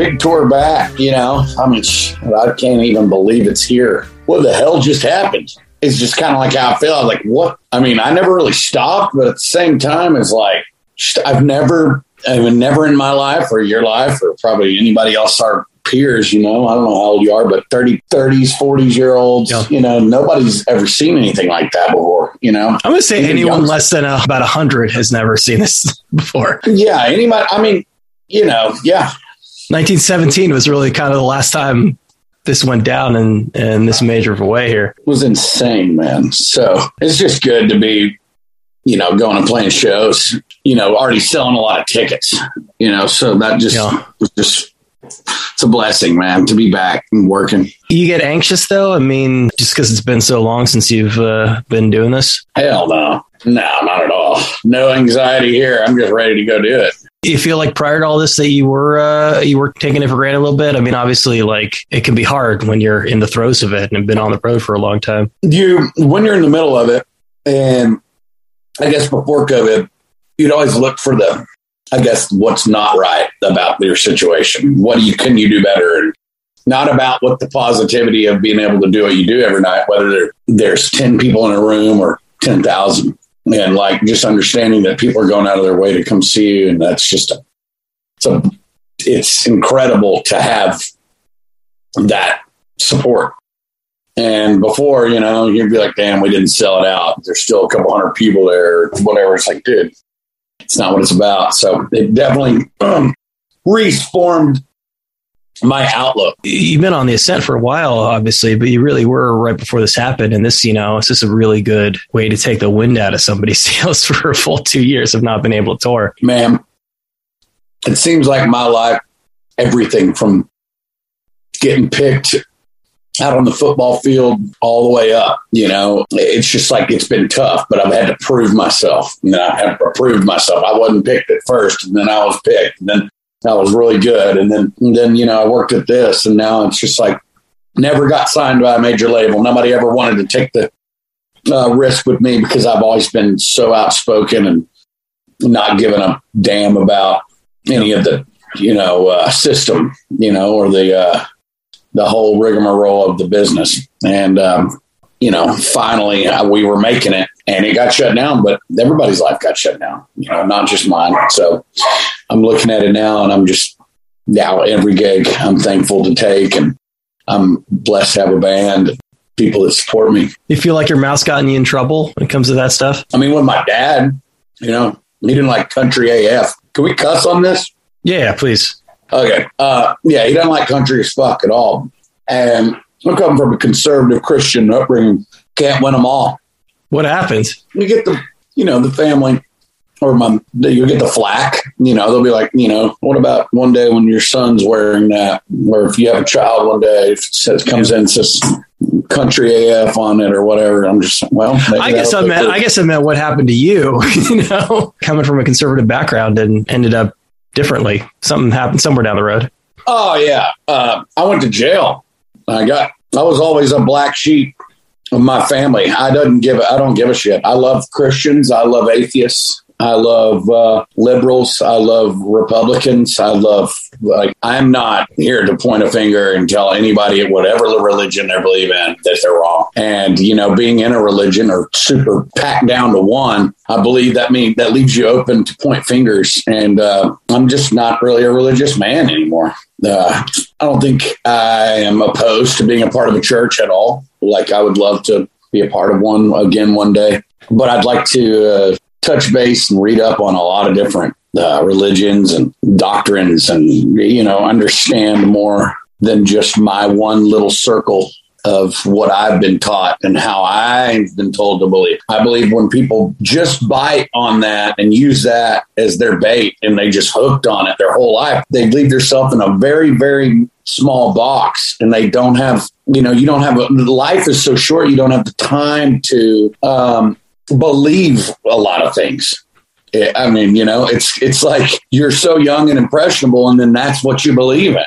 big tour back, you know. I mean, I can't even believe it's here. What the hell just happened? It's just kind of like how I feel. I'm like, what? I mean, I never really stopped, but at the same time, it's like, I've never, I've never in my life or your life or probably anybody else, our peers, you know, I don't know how old you are, but 30, 30s, 40s year olds, yeah. you know, nobody's ever seen anything like that before, you know. I'm going to say Even anyone less than a, about 100 has never seen this before. Yeah. Anybody, I mean, you know, yeah. 1917 was really kind of the last time this went down in, in this major of a way here. It was insane, man. So it's just good to be, you know, going and playing shows, you know, already selling a lot of tickets, you know, so that just yeah. was just, it's a blessing, man, to be back and working. You get anxious though? I mean, just because it's been so long since you've uh, been doing this? Hell no. No, not at all. No anxiety here. I'm just ready to go do it you feel like prior to all this that you were uh, you were taking it for granted a little bit? I mean, obviously, like it can be hard when you're in the throes of it and been on the road for a long time. You when you're in the middle of it, and I guess before COVID, you'd always look for the, I guess, what's not right about your situation. What do you can you do better? And not about what the positivity of being able to do what you do every night, whether there, there's ten people in a room or ten thousand and like just understanding that people are going out of their way to come see you and that's just a, it's a it's incredible to have that support. And before you know you'd be like damn we didn't sell it out. There's still a couple hundred people there whatever. It's like dude it's not what it's about. So it definitely um, reformed my outlook. You've been on the ascent for a while, obviously, but you really were right before this happened. And this, you know, it's just a really good way to take the wind out of somebody's sails for a full two years of not being able to tour. Man, it seems like my life, everything from getting picked out on the football field all the way up. You know, it's just like it's been tough, but I've had to prove myself. Know, I have proved myself. I wasn't picked at first, and then I was picked, and then that was really good. And then, and then, you know, I worked at this and now it's just like never got signed by a major label. Nobody ever wanted to take the uh, risk with me because I've always been so outspoken and not giving a damn about any of the, you know, uh, system, you know, or the, uh, the whole rigmarole of the business. And, um, you know, finally uh, we were making it and it got shut down, but everybody's life got shut down, you know, not just mine. So I'm looking at it now and I'm just now every gig I'm thankful to take and I'm blessed to have a band, people that support me. You feel like your mouth's gotten you in trouble when it comes to that stuff? I mean, with my dad, you know, he didn't like country AF. Can we cuss on this? Yeah, please. Okay. Uh, yeah, he doesn't like country as fuck at all. And I'm coming from a conservative Christian upbringing. Can't win them all. What happens? You get the, you know, the family or my, you get the flack. You know, they'll be like, you know, what about one day when your son's wearing that, or if you have a child one day, if it says, comes in and says country AF on it or whatever. I'm just well. I guess I meant. I guess I meant what happened to you. you know, coming from a conservative background and ended up differently. Something happened somewhere down the road. Oh yeah, uh, I went to jail I got I was always a black sheep my family. I don't give I don't give a shit. I love Christians. I love atheists. I love uh, liberals. I love Republicans. I love like I'm not here to point a finger and tell anybody whatever religion they believe in that they're wrong. And you know, being in a religion or super packed down to one, I believe that mean that leaves you open to point fingers. And uh, I'm just not really a religious man anymore. Uh, I don't think I am opposed to being a part of a church at all. Like I would love to be a part of one again one day, but I'd like to uh, touch base and read up on a lot of different uh, religions and doctrines and, you know, understand more than just my one little circle of what I've been taught and how I've been told to believe. I believe when people just bite on that and use that as their bait and they just hooked on it their whole life, they leave themselves in a very, very small box and they don't have, you know, you don't have a, life is so short, you don't have the time to um, believe a lot of things. I mean, you know, it's it's like you're so young and impressionable, and then that's what you believe in.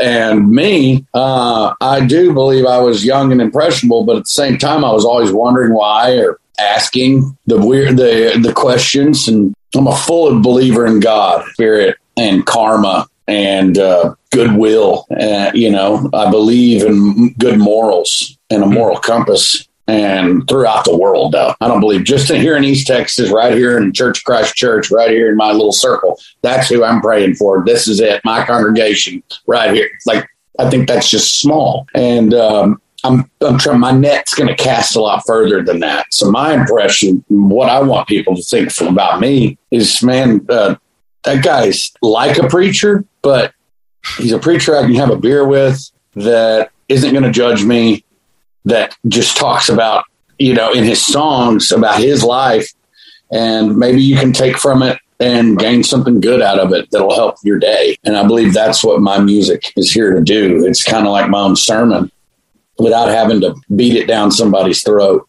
And me, uh, I do believe I was young and impressionable, but at the same time, I was always wondering why or asking the weird the the questions. And I'm a full believer in God, spirit, and karma and uh, goodwill. Uh, you know, I believe in good morals and a moral compass. And throughout the world, though, I don't believe just here in East Texas, right here in Church Christ Church, right here in my little circle. That's who I'm praying for. This is it, my congregation, right here. Like I think that's just small, and um, I'm, I'm trying. My net's going to cast a lot further than that. So my impression, what I want people to think about me is, man, uh, that guy's like a preacher, but he's a preacher I can have a beer with that isn't going to judge me, that just talks about, you know, in his songs about his life. And maybe you can take from it and gain something good out of it that'll help your day. And I believe that's what my music is here to do. It's kind of like my own sermon without having to beat it down somebody's throat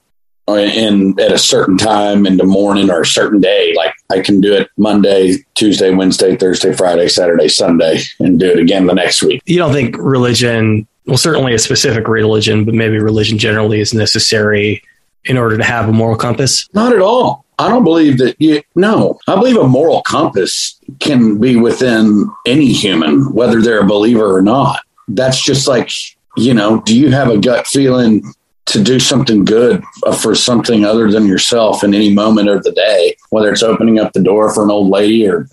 in at a certain time in the morning or a certain day. Like I can do it Monday, Tuesday, Wednesday, Thursday, Friday, Saturday, Sunday, and do it again the next week. You don't think religion, well, certainly a specific religion, but maybe religion generally is necessary in order to have a moral compass? Not at all. I don't believe that you, no, I believe a moral compass can be within any human, whether they're a believer or not. That's just like, you know, do you have a gut feeling to do something good for something other than yourself in any moment of the day, whether it's opening up the door for an old lady or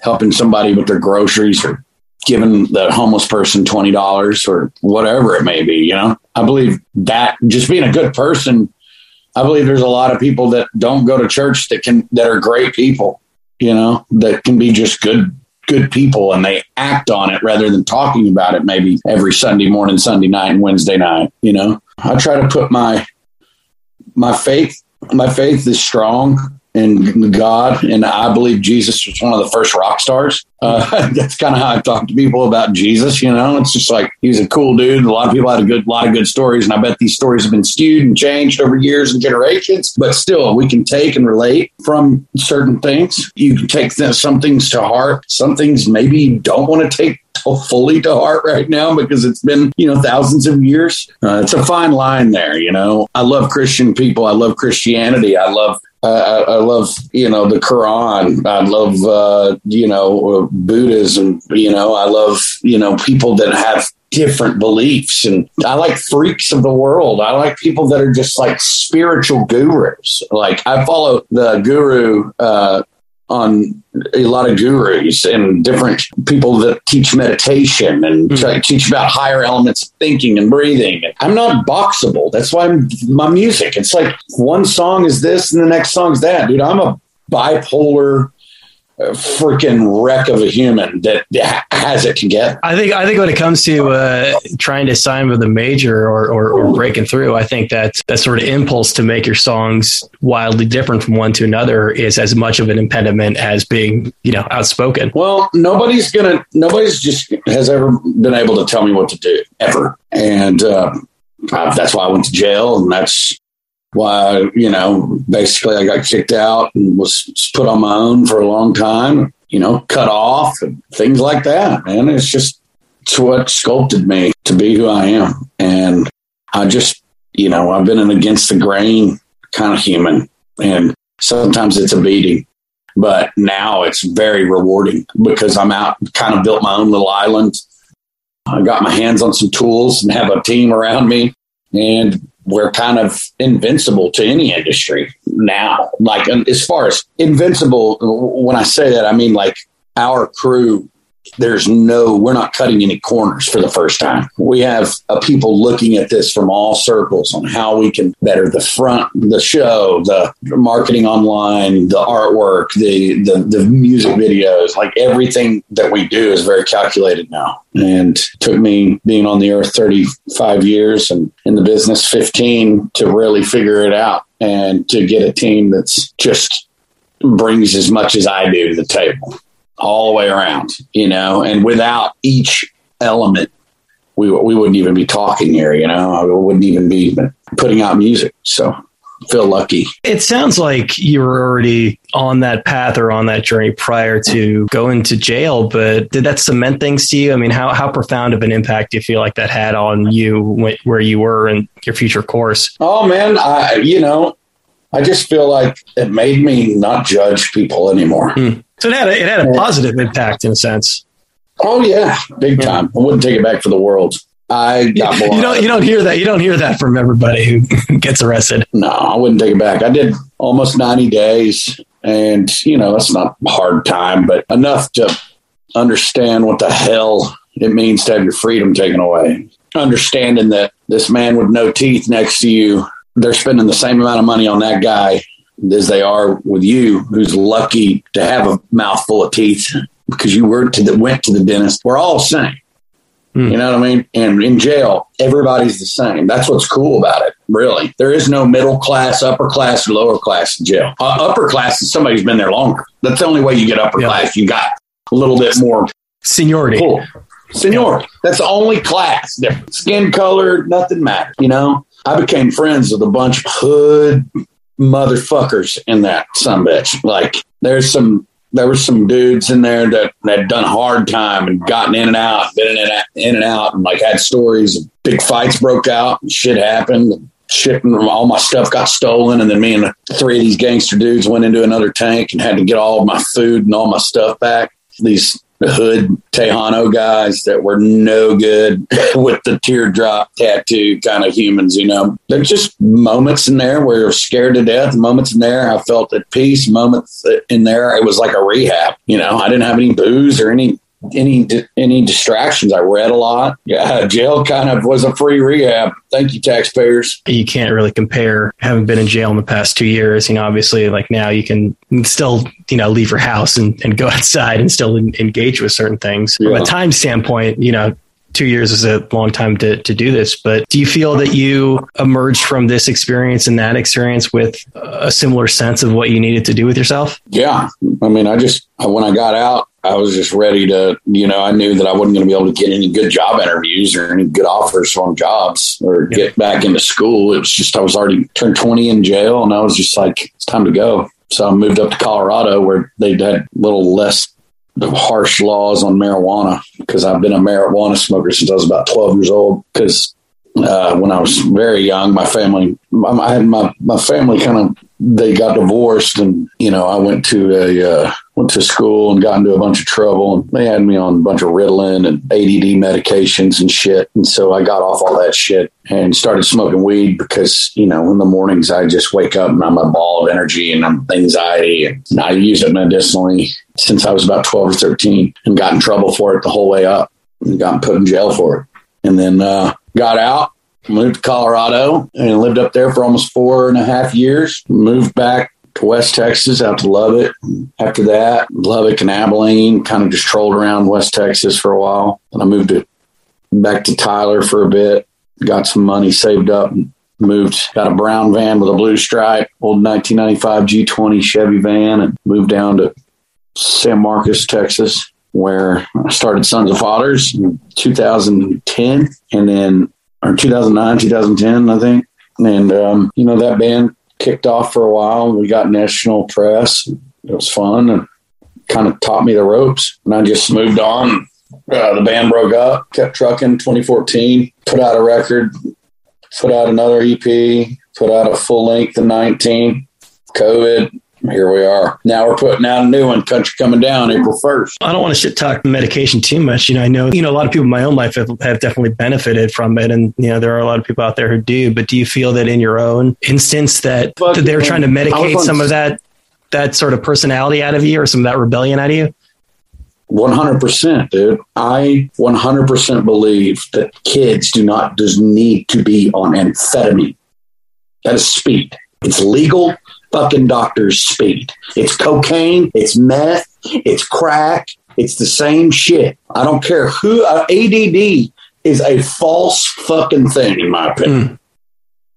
helping somebody with their groceries or giving the homeless person $20 or whatever it may be, you know? I believe that just being a good person, I believe there's a lot of people that don't go to church that can that are great people, you know, that can be just good good people and they act on it rather than talking about it maybe every Sunday morning, Sunday night, and Wednesday night. You know, I try to put my my faith. My faith is strong in God, and I believe Jesus was one of the first rock stars. Uh, that's kind of how I talk to people about Jesus. You know, it's just like he's a cool dude. A lot of people had a good, lot of good stories, and I bet these stories have been skewed and changed over years and generations. But still, we can take and relate from certain things. You can take some things to heart. Some things maybe you don't want to take fully to heart right now because it's been, you know, thousands of years. Uh, it's a fine line there, you know. I love Christian people. I love Christianity. I love I, I, love you know the Quran. I love uh, you know Buddhism. You know I love you know people that have different beliefs, and I like freaks of the world. I like people that are just like spiritual gurus. Like I follow the guru uh, on a lot of gurus and different people that teach meditation and mm-hmm. teach about higher elements of thinking and breathing. I'm not boxable. That's why I'm, my music. It's like one song is this and the next song is that. Dude, I'm a bipolar freaking wreck of a human that has it together. I think I think when it comes to uh, trying to sign with a major or, or, or, breaking through, I think that that sort of impulse to make your songs wildly different from one to another is as much of an impediment as being you know outspoken. Well, nobody's gonna nobody's just has ever been able to tell me what to do ever, and uh, that's why I went to jail, and that's why you know basically I got kicked out and was put on my own for a long time. You know, cut off and things like that. And it's just it's what sculpted me to be who I am. And I just you know I've been an against the grain kind of human, and sometimes it's a beating. But now it's very rewarding because I'm out, kind of built my own little island. I got my hands on some tools and have a team around me. And we're kind of invincible to any industry now. Like, as far as invincible, when I say that, I mean like our crew there's no we're not cutting any corners for the first time. We have a people looking at this from all circles on how we can better the front the show the marketing online the artwork the the, the music videos like everything that we do is very calculated now. And took me being on the earth 35 years and in the business 15 to really figure it out and to get a team that's just brings as much as I do to the table all the way around, you know, and without each element, we, we wouldn't even be talking here, you know, I wouldn't even be putting out music. So feel lucky. It sounds like you were already on that path or on that journey prior to going to jail, but did that cement things to you? I mean, how, how profound of an impact do you feel like that had on you where you were and your future course? Oh man, I, you know, I just feel like it made me not judge people anymore. Mm. So it had a, it had a positive impact in a sense. Oh yeah, big time. I wouldn't take it back for the world. I got more. You don't. You don't hear that. You don't hear that from everybody who gets arrested. No, I wouldn't take it back. I did almost ninety days, and you know that's not hard time, but enough to understand what the hell it means to have your freedom taken away. Understanding that this man with no teeth next to you, they're spending the same amount of money on that guy as they are with you, who's lucky to have a mouthful of teeth because you were to the, went to the dentist. We're all the same. Hmm. You know what I mean? And in jail, everybody's the same. That's what's cool about it, really. There is no middle class, upper class, or lower class in jail. Uh, upper class is somebody who's been there longer. That's the only way you get upper Yeah. class. You got a little bit more Seniority. Cool. Seniority. That's the only class difference. Skin color, nothing matters. You know, I became friends with a bunch of hood motherfuckers in that some bitch. Like there's some there were some dudes in there that had done hard time and gotten in and out, been in and out, in and out, and like had stories. of Big fights broke out, and shit happened. Shit, all my stuff got stolen, and then me and three of these gangster dudes went into another tank and had to get all my food and all my stuff back. These hood Tejano guys that were no good with the teardrop tattoo kind of humans, you know. There's just moments in there where you're scared to death, moments in there I felt at peace, moments in there it was like a rehab, you know. I didn't have any booze or any any any distractions. I read a lot. Yeah, jail kind of was a free rehab. Thank you, taxpayers. you can't really compare having been in jail in the past two years. You know, obviously, like now you can still, you know, leave your house and, and go outside and still en- engage with certain things. From Yeah. a time standpoint, you know, two years is a long time to, to do this. But do you feel that you emerged from this experience and that experience with a similar sense of what you needed to do with yourself? Yeah, I mean, I just when I got out, I was just ready to, you know, I knew that I wasn't going to be able to get any good job interviews or any good offers on jobs or Yeah. get back into school. It was just I was already turned twenty in jail, and I was just like, it's time to go. So I moved up to Colorado, where they had a little less harsh laws on marijuana because I've been a marijuana smoker since I was about twelve years old. Because uh, when I was very young, my family, I had my my family kind of they got divorced, and you know I went to a uh, went to school and got into a bunch of trouble, and they had me on a bunch of Ritalin and ADD medications and shit, and so I got off all that shit and started smoking weed because you know in the mornings I just wake up and I'm a ball of energy and I'm anxiety, and I use it medicinally since I was about twelve or thirteen, and got in trouble for it the whole way up, and got put in jail for it, and then uh, got out moved to Colorado and lived up there for almost four and a half years. Moved back to West Texas out to Lubbock. After that, Lubbock and Abilene, kind of just trolled around West Texas for a while. And I moved to back to Tyler for a bit, got some money saved up moved, got a brown van with a blue stripe, old 1995 G20 Chevy van, and moved down to San Marcos, Texas, where I started Sons of Fathers in 2010. And then or 2009, 2010, I think. And, um, you know, that band kicked off for a while. We got national press. It was fun and kind of taught me the ropes. And I just moved on. Uh, the band broke up, kept trucking 2014, put out a record, put out another EP, put out a full length in 19. COVID, here we are. Now we're putting out a new one, Country Coming Down, April 1st. I don't want to shit talk medication too much. You know, I know, you know, a lot of people in my own life have, have definitely benefited from it. And, you know, there are a lot of people out there who do, but do you feel that in your own instance that, Fuck, that they're trying to medicate some of that, that sort of personality out of you or some of that rebellion out of you? 100%, dude. I 100% believe that kids do not does need to be on amphetamine. That is speed. It's legal fucking doctor's speed. It's cocaine, it's meth, it's crack, it's the same shit. I don't care who uh, ADD is a false fucking thing in my opinion.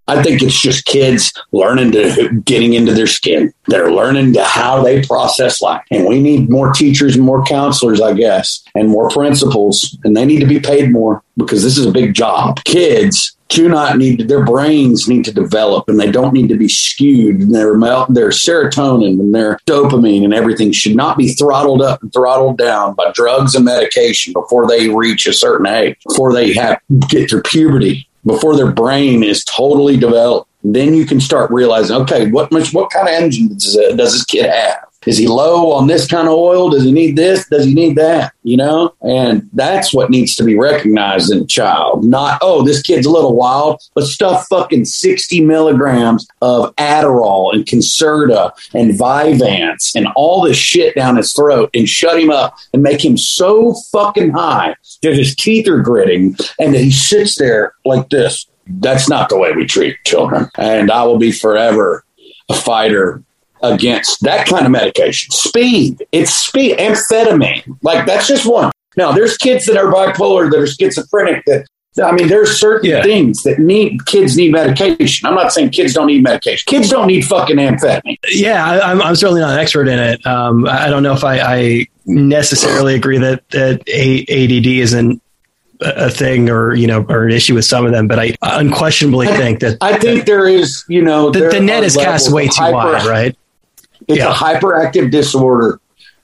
I think it's just kids learning to getting into their skin. They're learning to how they process life. And we need more teachers and more counselors, I guess, and more principals. And they need to be paid more because this is a big job. Kids do not need to, their brains need to develop and they don't need to be skewed. And their, their serotonin and their dopamine and everything should not be throttled up and throttled down by drugs and medication before they reach a certain age, before they have get through puberty before their brain is totally developed. Then you can start realizing, okay, what what kind of engine does this kid have? Is he low on this kind of oil? Does he need this? Does he need that? You know? And that's what needs to be recognized in a child. Not, oh, this kid's a little wild, but stuff fucking 60 milligrams of Adderall and Concerta and Vyvanse and all this shit down his throat and shut him up and make him so fucking high that his teeth are gritting and that he sits there like this. That's not the way we treat children. And I will be forever a fighter against that kind of medication. Speed. It's speed. Amphetamine. Like that's just one. Now there's kids that are bipolar that are schizophrenic that I mean, there's certain yeah. things that need kids need medication. I'm not saying kids don't need medication. Kids don't need fucking amphetamine. Yeah, I, am I'm certainly not an expert in it. Um, I don't know if I, I necessarily agree that that ADD isn't a thing or you know or an issue with some of them but i unquestionably I, think that i think there is you know the, the net is cast way too hyper, wide right it's yeah. a hyperactive disorder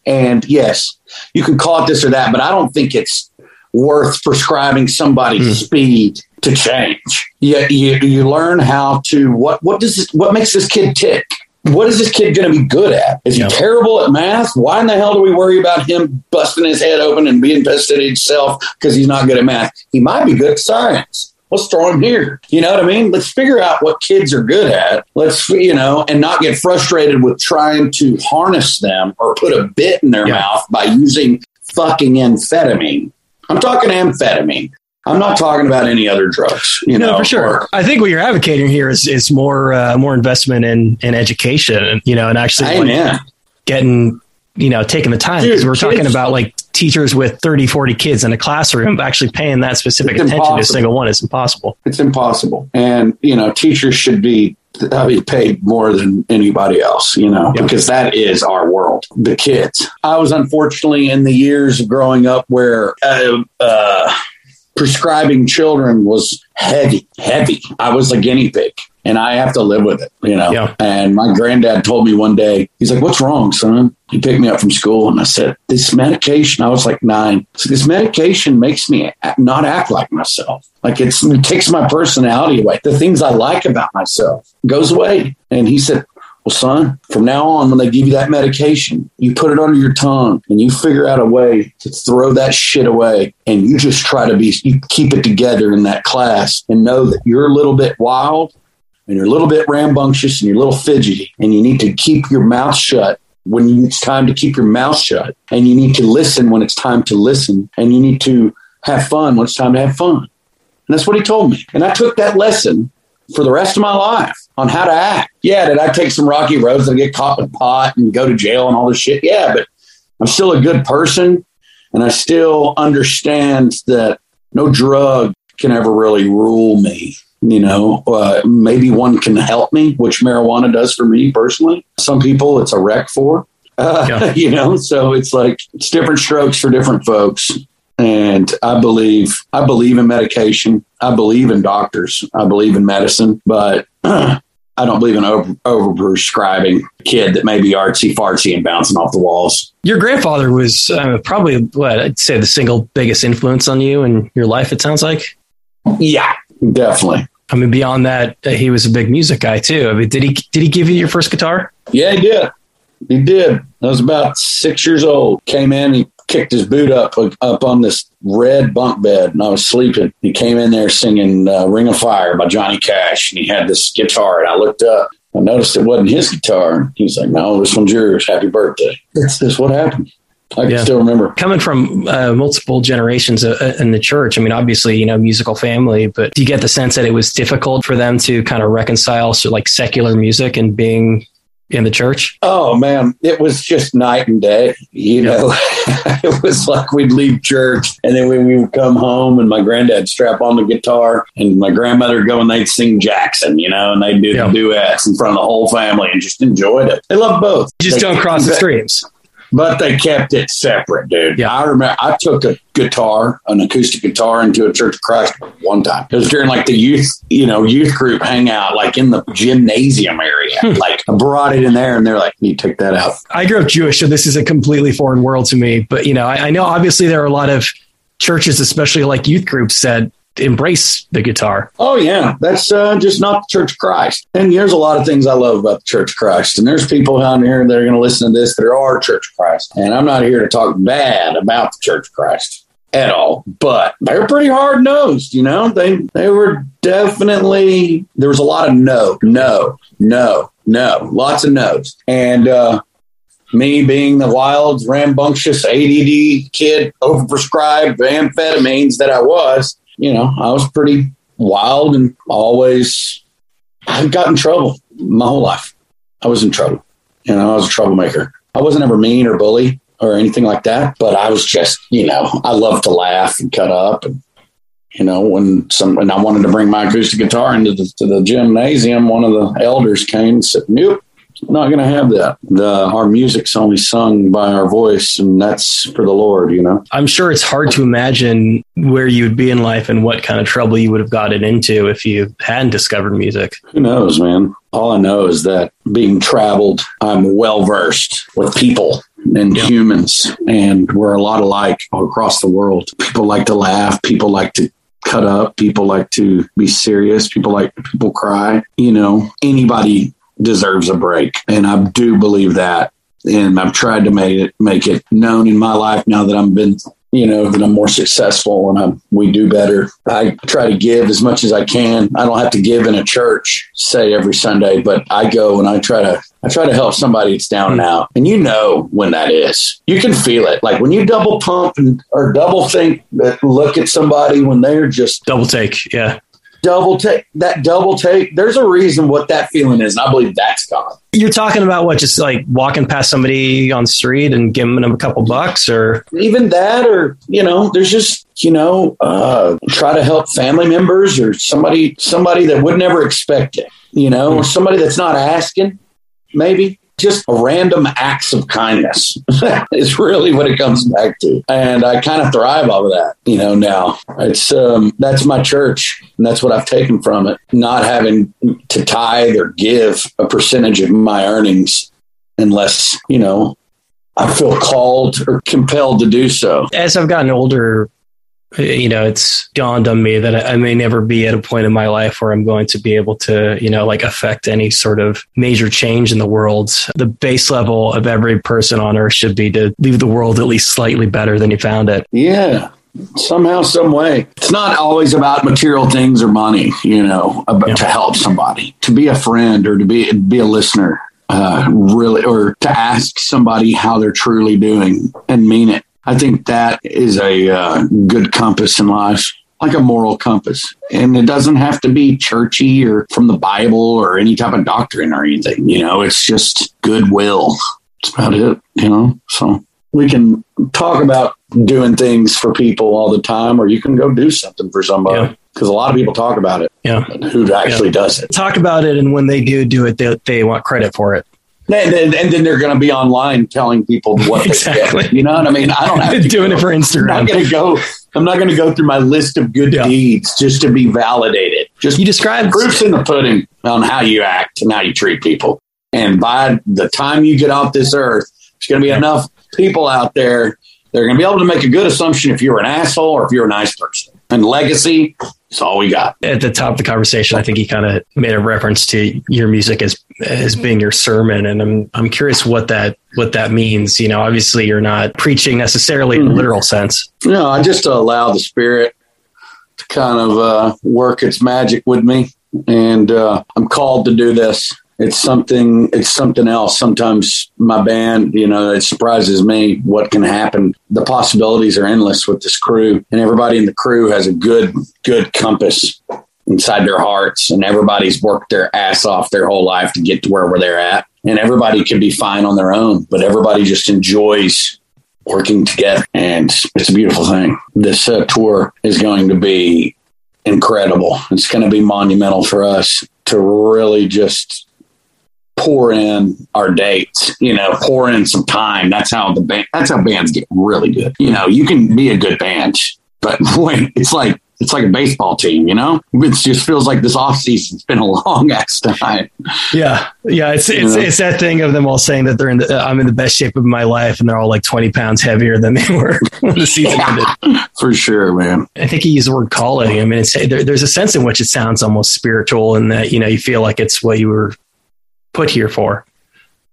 and yes you can call it this or that but i don't think it's worth prescribing somebody mm. speed to change you, you, you learn how to what what does this, what makes this kid tick what is this kid going to be good at? Is he terrible at math? Why in the hell do we worry about him busting his head open and being pissed at himself because he's not good at math? He might be good at science. Let's throw him here. You know what I mean? Let's figure out what kids are good at. Let's, you know, and not get frustrated with trying to harness them or put a bit in their yeah. mouth by using fucking amphetamine. I'm talking amphetamine. I'm not talking about any other drugs. You no, know, for sure. Or, I think what you're advocating here is is more uh, more investment in in education, you know, and actually like, getting you know taking the time because we're talking about like teachers with 30 40 kids in a classroom actually paying that specific attention impossible. to a single one is impossible it's impossible and you know teachers should be I mean, paid more than anybody else, you know, because that is our world, the kids. I was unfortunately in the years of growing up where uh, uh, prescribing children was heavy, heavy. I was a guinea pig and I have to live with it, you know. Yeah. And my granddad told me one day, he's like, What's wrong, son? He picked me up from school and I said, This medication, I was like nine. So this medication makes me not act like myself. Like it takes my personality away. The things I like about myself goes away. And he said, well, son, from now on, when they give you that medication, you put it under your tongue and you figure out a way to throw that shit away. And you just try to be, you keep it together in that class and know that you're a little bit wild and you're a little bit rambunctious and you're a little fidgety and you need to keep your mouth shut when it's time to keep your mouth shut and you need to listen when it's time to listen and you need to have fun when it's time to have fun. And that's what he told me. And I took that lesson for the rest of my life on how to act. Yeah, did I take some rocky roads and get caught with pot and go to jail and all this shit? Yeah, but I'm still a good person and I still understand that no drug can ever really rule me. You know, uh, maybe one can help me, which marijuana does for me personally. Some people it's a wreck for. Uh, yeah. You know, so it's like it's different strokes for different folks. And I believe I believe in medication. I believe in doctors. I believe in medicine, but I don't believe in over, over prescribing a kid that may be artsy fartsy and bouncing off the walls. Your grandfather was uh, probably what I'd say the single biggest influence on you and your life. It sounds like. Yeah, definitely. I mean, beyond that, uh, he was a big music guy too. I mean, did he did he give you your first guitar? Yeah, he did. He did. I was about six years old. Came in, he kicked his boot up up on this red bunk bed, and I was sleeping. He came in there singing uh, "Ring of Fire" by Johnny Cash, and he had this guitar. And I looked up, I noticed it wasn't his guitar. He was like, "No, this one's yours. Happy birthday." That's just what happened. I yeah. still remember. Coming from uh, multiple generations uh, uh, in the church, I mean, obviously, you know, musical family, but do you get the sense that it was difficult for them to kind of reconcile so like secular music and being in the church? Oh man, it was just night and day. You know, it was like we'd leave church and then we, we would come home and my granddad strap on the guitar and my grandmother go and they'd sing Jackson, you know, and they'd do the duets in front of the whole family and just enjoyed it. They loved both. You just they, don't cross the streams but they kept it separate, dude. Yeah. I remember I took a guitar, an acoustic guitar, into a Church of Christ one time. It was during like the youth, you know, youth group hangout, like in the gymnasium area. Hmm. Like I brought it in there, and they're like, "You take that out." I grew up Jewish, so this is a completely foreign world to me. But you know, I, I know obviously there are a lot of churches, especially like youth groups, that embrace the guitar. Oh yeah, that's uh, just not the Church of Christ. And there's a lot of things I love about the Church of Christ. And there's people out here that are going to listen to this that are Church of Christ. And I'm not here to talk bad about the Church of Christ at all, but they're pretty hard nosed. You know, they they were definitely there was a lot of no, no, no, no, lots of no's, and. uh me being the wild, rambunctious ADD kid, overprescribed amphetamines that I was, you know, I was pretty wild and always, I got in trouble my whole life. I was in trouble. You know, I was a troublemaker. I wasn't ever mean or bully or anything like that, but I was just, you know, I loved to laugh and cut up. And, you know, when some, and I wanted to bring my acoustic guitar into the, the gymnasium, one of the elders came and said, nope, not going to have that. The, our music's only sung by our voice, and that's for the Lord, you know. I'm sure it's hard to imagine where you'd be in life and what kind of trouble you would have gotten into if you hadn't discovered music. Who knows, man? All I know is that being traveled, I'm well versed with people and yeah. humans, and we're a lot alike across the world. People like to laugh, people like to cut up, people like to be serious, people like people cry. You know, anybody deserves a break. And I do believe that. And I've tried to make it make it known in my life now that I've been you know that I'm more successful and I'm, we do better. I try to give as much as I can. I don't have to give in a church, say every Sunday, but I go and I try to I try to help somebody that's down and out. And you know when that is. You can feel it. Like when you double pump and or double think look at somebody when they're just double take. Yeah double take that double take there's a reason what that feeling is and i believe that's gone. You're talking about what just like walking past somebody on the street and giving them a couple bucks or? Even that or you know there's just you know uh, try to help family members or somebody somebody that would never expect it you know or somebody that's not asking maybe just random acts of kindness is really what it comes back to. And I kind of thrive off of that, you know, now. It's um that's my church and that's what I've taken from it. Not having to tithe or give a percentage of my earnings unless, you know, I feel called or compelled to do so. As I've gotten older, you know, it's dawned on me that I may never be at a point in my life where I'm going to be able to, you know, like affect any sort of major change in the world. The base level of every person on earth should be to leave the world at least slightly better than you found it. Yeah. Somehow, some way. It's not always about material things or money, you know, about, yeah. to help somebody, to be a friend or to be be a listener, uh, really, or to ask somebody how they're truly doing and mean it I think that is a uh, good compass in life, like a moral compass. And it doesn't have to be churchy or from the Bible or any type of doctrine or anything. You know, it's just goodwill. That's about it, you know? So we can talk about doing things for people all the time, or you can go do something for somebody. Because a lot of people talk about it. Yeah. Who actually yeah. does it? Talk about it, and when they do do it, they, they want credit for it. And, and, and, then they're going to be online telling people what exactly. they get. You know what I mean? I don't have to doing go, it for Instagram. I'm not going to go. I'm not going to go through my list of good yeah. deeds just to be validated. Just you describe proofs in the pudding on how you act and how you treat people. And by the time you get off this earth, there's going to be enough people out there. They're going to be able to make a good assumption if you're an asshole or if you're a nice person. And legacy that's all we got. At the top of the conversation, I think he kind of made a reference to your music as as being your sermon, and I'm I'm curious what that what that means. You know, obviously you're not preaching necessarily in a mm-hmm. literal sense. No, I just allow the Spirit to kind of uh, work its magic with me, and uh, I'm called to do this it's something it's something else. Sometimes my band you know it surprises me what can happen. The possibilities are endless with this crew and everybody in the crew has a good good compass inside their hearts and everybody's worked their ass off their whole life to get to where they're at. And everybody can be fine on their own but everybody just enjoys working together and it's a beautiful thing. This uh, tour is going to be incredible. It's going to be monumental for us to really just pour in our dates, you know, pour in some time. That's how the band, that's how bands get really good. You know, you can be a good band, but wait, it's like it's like a baseball team, you know. It just feels like this off season's been a long ass time. Yeah, yeah. It's it's, it's that thing of them all saying that they're in the uh, I'm in the best shape of my life, and they're all like 20 pounds heavier than they were when the season yeah, ended. For sure, man. I think he used the word calling. I mean, it's there, there's a sense in which it sounds almost spiritual, and that you know you feel like it's what you were put here for.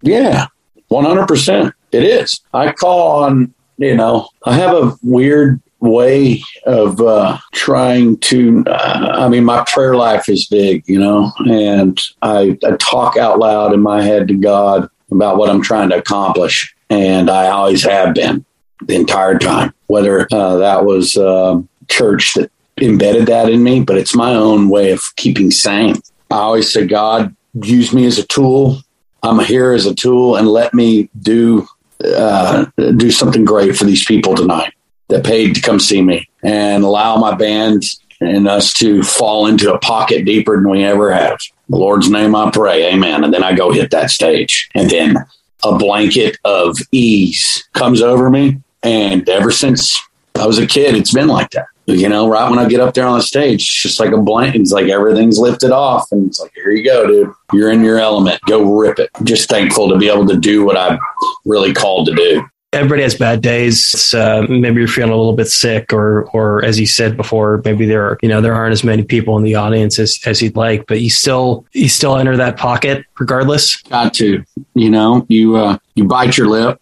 Yeah, 100. percent It is. I call on you know I have a weird way of uh, trying to. Uh, I mean, my prayer life is big, you know, and I, I, talk out loud in my head to God about what I'm trying to accomplish, and I always have been the entire time. Whether uh, that was uh, church that embedded that in me, but it's my own way of keeping sane. I always say, God, use me as a tool. I'm here as a tool, and let me do uh, do something great for these people tonight that paid to come see me and allow my band and us to fall into a pocket deeper than we ever have. The Lord's name I pray, amen. And then I go hit that stage. And then a blanket of ease comes over me. And ever since I was a kid, it's been like that. You know, right when I get up there on the stage, it's just like a blanket. It's like everything's lifted off. And it's like, here you go, dude. You're in your element. Go rip it. Just thankful to be able to do what I'm really called to do everybody has bad days. Uh, maybe you're feeling a little bit sick, or or as you said before, maybe there are you know there aren't as many people in the audience as, as you'd like, but you still you still enter that pocket regardless. Got to, you know, you uh, you bite your lip.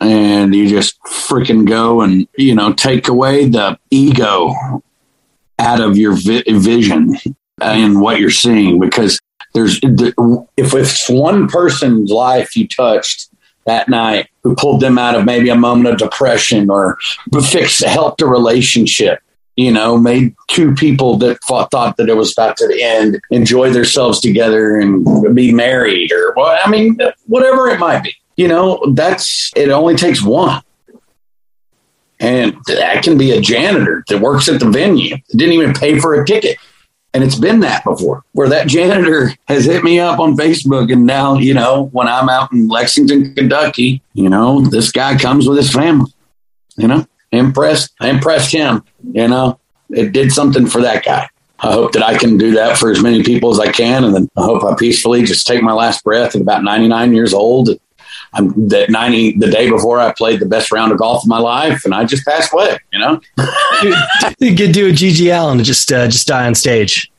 And you just freaking go and, you know, take away the ego out of your vi- vision and what you're seeing because there's if it's one person's life you touched that night who pulled them out of maybe a moment of depression or fixed, helped a relationship. You know, made two people that thought, thought that it was about to end enjoy themselves together and be married, or well, I mean, whatever it might be. You know, that's it. Only takes one, and that can be a janitor that works at the venue. Didn't even pay for a ticket. And it's been that before where that janitor has hit me up on Facebook. And now, you know, when I'm out in Lexington, Kentucky, you know, this guy comes with his family, you know, impressed. I impressed him, you know, it did something for that guy. I hope that I can do that for as many people as I can. And then I hope I peacefully just take my last breath at about 99 years old. I'm that 90 the day before I played the best round of golf of my life and I just passed away, you know? you could do a GG Allin and just, uh, just die on stage.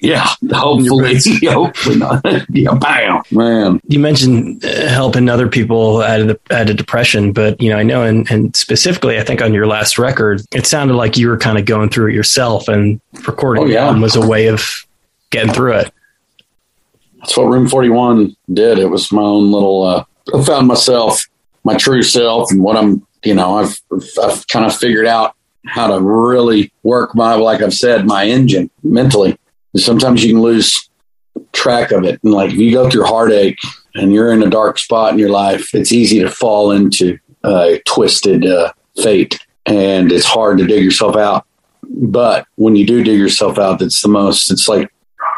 Yeah, hopefully, hopefully not. yeah, bam, man. You mentioned uh, helping other people out of the out of depression, but you know, I know, and, and specifically, I think on your last record, it sounded like you were kind of going through it yourself, and recording oh, yeah. was a way of getting through it. That's what Room Forty One did. It was my own little uh, I found myself, my true self, and what I'm, you know, I've, I've kind of figured out how to really work my, like I've said, my engine mentally. Sometimes you can lose track of it. And like if you go through heartache and you're in a dark spot in your life, it's easy to fall into a twisted uh, fate and it's hard to dig yourself out. But when you do dig yourself out, that's the most, it's like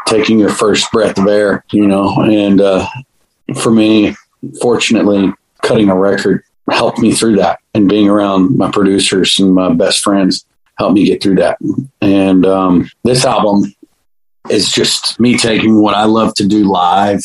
taking your first breath of air, you know, and, uh, for me, fortunately, cutting a record helped me through that, and being around my producers and my best friends helped me get through that. And um, this album is just me taking what I love to do live,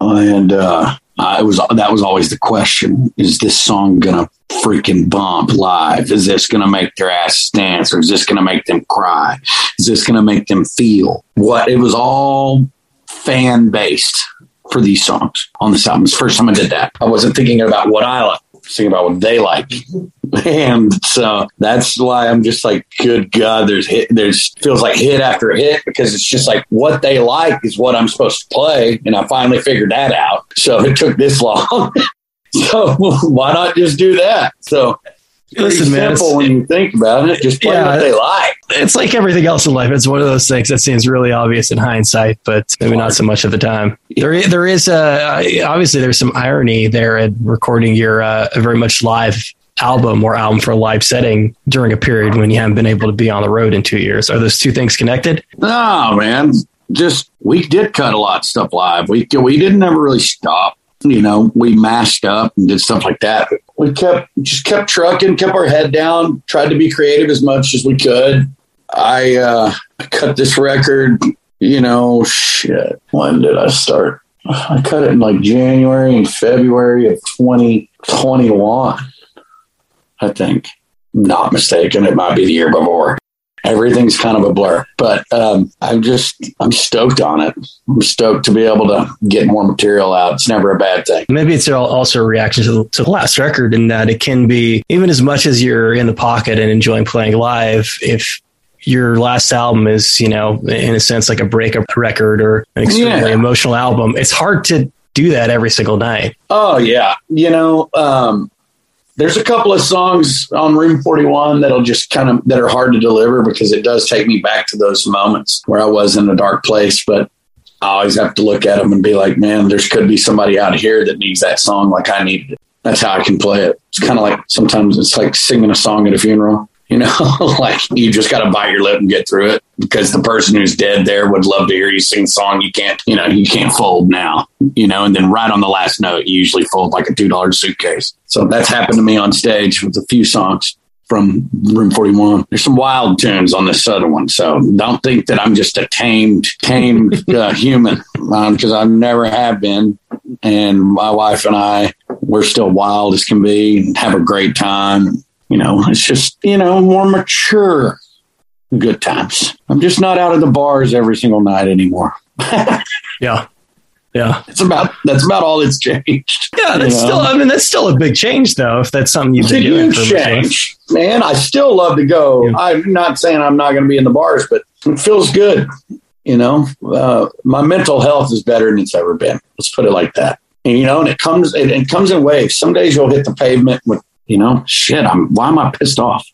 and uh, I was that was always the question: Is this song gonna freaking bump live? Is this gonna make their ass dance, or is this gonna make them cry? Is this gonna make them feel what? It was all fan based for these songs on this album. It's the first time I did that. I wasn't thinking about what I like, thinking about what they like. And so that's why I'm just like, good God, there's hit, there's feels like hit after hit because it's just like what they like is what I'm supposed to play. And I finally figured that out. So it took this long. so why not just do that? So Listen, man, simple when you think about it. Just play yeah, what they like. It's like everything else in life. It's one of those things that seems really obvious in hindsight, but maybe not so much at the time. There, there is a obviously there's some irony there in recording your uh, very much live album or album for a live setting during a period when you haven't been able to be on the road in two years. Are those two things connected? No, man. Just we did cut a lot of stuff live. We we didn't ever really stop you know, we masked up and did stuff like that. We kept just kept trucking, kept our head down, tried to be creative as much as we could. I uh, cut this record. You know, shit. When did I start? I cut it in like January and February of 2021. I think. Not mistaken. It might be the year before everything's kind of a blur. But um, I'm just I'm stoked on it. I'm stoked to be able to get more material out. It's never a bad thing. Maybe it's also a reaction to, to the last record in that it can be even as much as you're in the pocket and enjoying playing live. If your last album is, you know, in a sense like a breakup record or an extremely yeah. emotional album, it's hard to do that every single night. Oh yeah, you know, um, there's a couple of songs on Room 41 that'll just kind of that are hard to deliver because it does take me back to those moments where I was in a dark place. But I always have to look at them and be like, man, there's could be somebody out here that needs that song like I needed it. That's how I can play it. It's kind of like sometimes it's like singing a song at a funeral. You know, like you just got to bite your lip and get through it because the person who's dead there would love to hear you sing a song. You can't, you know, you can't fold now, you know, and then right on the last note, you usually fold like a $2 suitcase. So that's happened to me on stage with a few songs from Room 41. There's some wild tunes on this other one. So don't think that I'm just a tamed, tamed uh, human because um, I never have been. And my wife and I, we're still wild as can be and have a great time you know, it's just, you know, more mature good times. I'm just not out of the bars every single night anymore. yeah. Yeah. It's about that's about all that's changed. Yeah, that's still I mean that's still a big change though, if that's something you've it's been doing for change. Man, I still love to go. Yeah. I'm not saying I'm not gonna be in the bars, but it feels good. You know, uh, my mental health is better than it's ever been. Let's put it like that. And, you know, and it comes it, it comes in waves. Some days you'll hit the pavement with you know, shit, I'm why am I pissed off?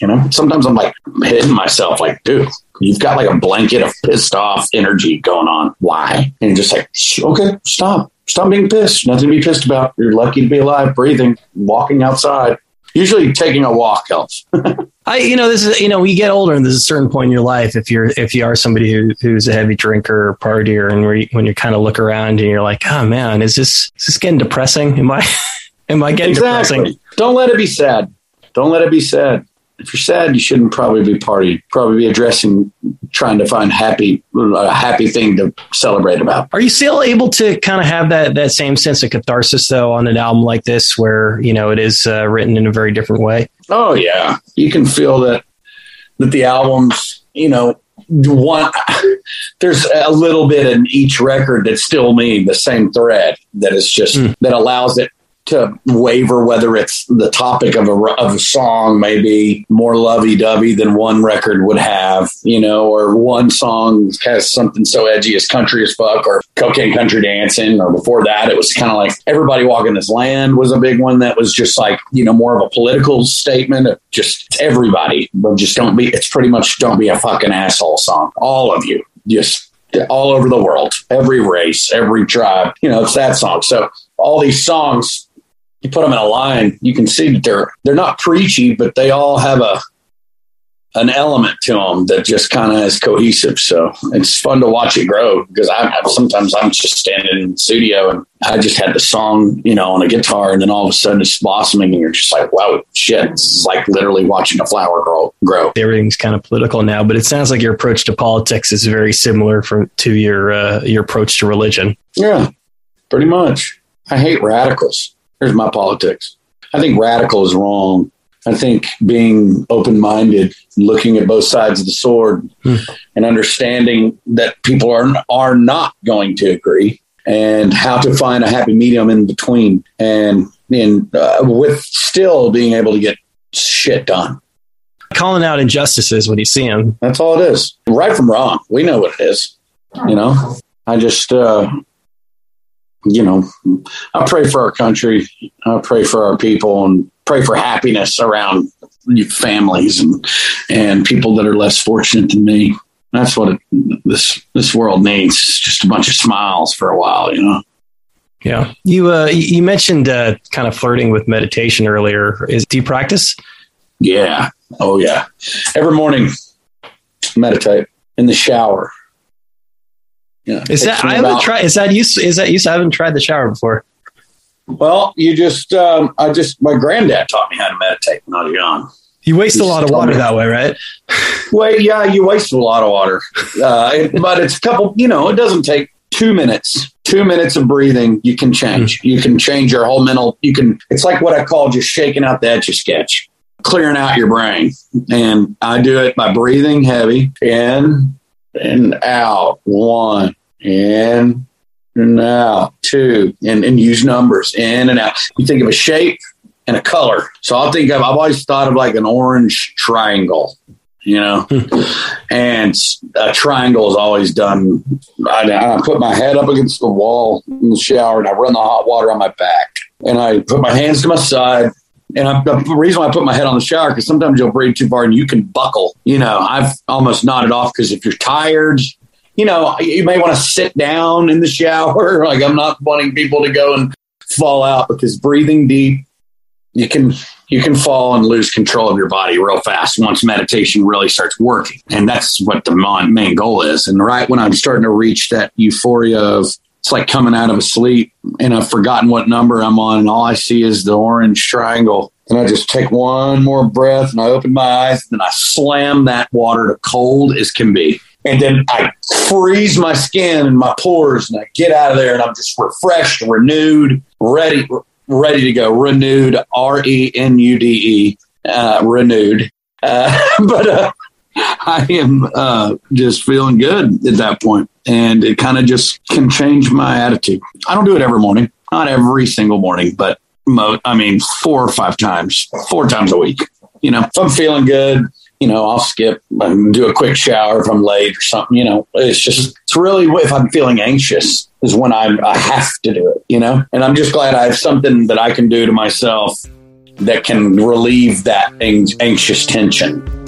You know, sometimes I'm like hitting myself, like, dude, you've got like a blanket of pissed off energy going on. Why? And just like, okay, stop. Stop being pissed. Nothing to be pissed about. You're lucky to be alive, breathing, walking outside. Usually taking a walk helps. I, you know, this is, you know, when you get older and there's a certain point in your life, if you're, if you are somebody who, who's a heavy drinker or partier and you, when you kind of look around and you're like, oh man, is this, is this getting depressing? Am I, Am I getting exactly. depressing? Don't let it be sad. Don't let it be sad. If you're sad, you shouldn't probably be partying. Probably be addressing, trying to find happy, a happy thing to celebrate about. Are you still able to kind of have that that same sense of catharsis though on an album like this, where you know it is uh, written in a very different way? Oh yeah, you can feel that that the albums, you know, one there's a little bit in each record that's still me the same thread that is just mm. that allows it to waver whether it's the topic of a of a song maybe more lovey-dovey than one record would have you know or one song has something so edgy as country as fuck or cocaine country dancing or before that it was kind of like everybody walking this land was a big one that was just like you know more of a political statement of just everybody but just don't be it's pretty much don't be a fucking asshole song. All of you just all over the world every race every tribe you know it's that song. So all these songs you put them in a line, you can see that they're they're not preachy, but they all have a an element to them that just kind of is cohesive. So it's fun to watch it grow because I sometimes I'm just standing in the studio and I just had the song, you know, on a guitar, and then all of a sudden it's blossoming, and you're just like, wow, shit! It's like literally watching a flower grow. Grow. Everything's kind of political now, but it sounds like your approach to politics is very similar from to your uh, your approach to religion. Yeah, pretty much. I hate radicals. Here's my politics. I think radical is wrong. I think being open minded, looking at both sides of the sword, hmm. and understanding that people are are not going to agree, and how to find a happy medium in between, and in uh, with still being able to get shit done. Calling out injustices when you see them. That's all it is. Right from wrong. We know what it is. You know, I just uh, you know, I pray for our country. I pray for our people and pray for happiness around families and and people that are less fortunate than me. That's what it, this this world needs. It's just a bunch of smiles for a while, you know. Yeah, you uh, you mentioned uh, kind of flirting with meditation earlier. Is do you practice? Yeah. Oh yeah. Every morning, meditate in the shower. Yeah. Is that I haven't tried? Is that use? Is that use? I haven't tried the shower before. Well, you just, um, I just, my granddad taught me how to meditate when I was young. You waste a lot of water that way, right? Well, yeah, you waste a lot of water, uh, but it's a couple. You know, it doesn't take two minutes. Two minutes of breathing, you can change. You can change your whole mental. You can. It's like what I call just shaking out the etch a sketch, clearing out your brain. And I do it by breathing heavy in and out. One in and out. Two and, and use numbers in and out. You think of a shape and a color. So I'll think of. I've always thought of like an orange triangle you know, hmm. and a triangle is always done. I, I, put my head up against the wall in the shower and I run the hot water on my back and I put my hands to my side. And I, the reason why I put my head on the shower because sometimes you'll breathe too far and you can buckle. You know, I've almost nodded off because if you're tired, you know, you may want to sit down in the shower. Like I'm not wanting people to go and fall out because breathing deep, you can you can fall and lose control of your body real fast once meditation really starts working. And that's what the main goal is. And right when I'm starting to reach that euphoria of it's like coming out of a sleep and I've forgotten what number I'm on and all I see is the orange triangle. And I just take one more breath and I open my eyes and I slam that water to cold as can be. And then I freeze my skin and my pores and I get out of there and I'm just refreshed, renewed, ready, ready to go. Renewed, R E N U D E, uh, renewed. Uh, but uh, I am uh, just feeling good at that point, and it kind of just can change my attitude. I don't do it every morning, not every single morning, but mo- I mean, four or five times, four times a week. You know, if I'm feeling good, you know, I'll skip and do a quick shower if I'm late or something. You know, it's just, it's really if I'm feeling anxious is when I'm, I have to do it, you know? And I'm just glad I have something that I can do to myself that can relieve that anxious tension.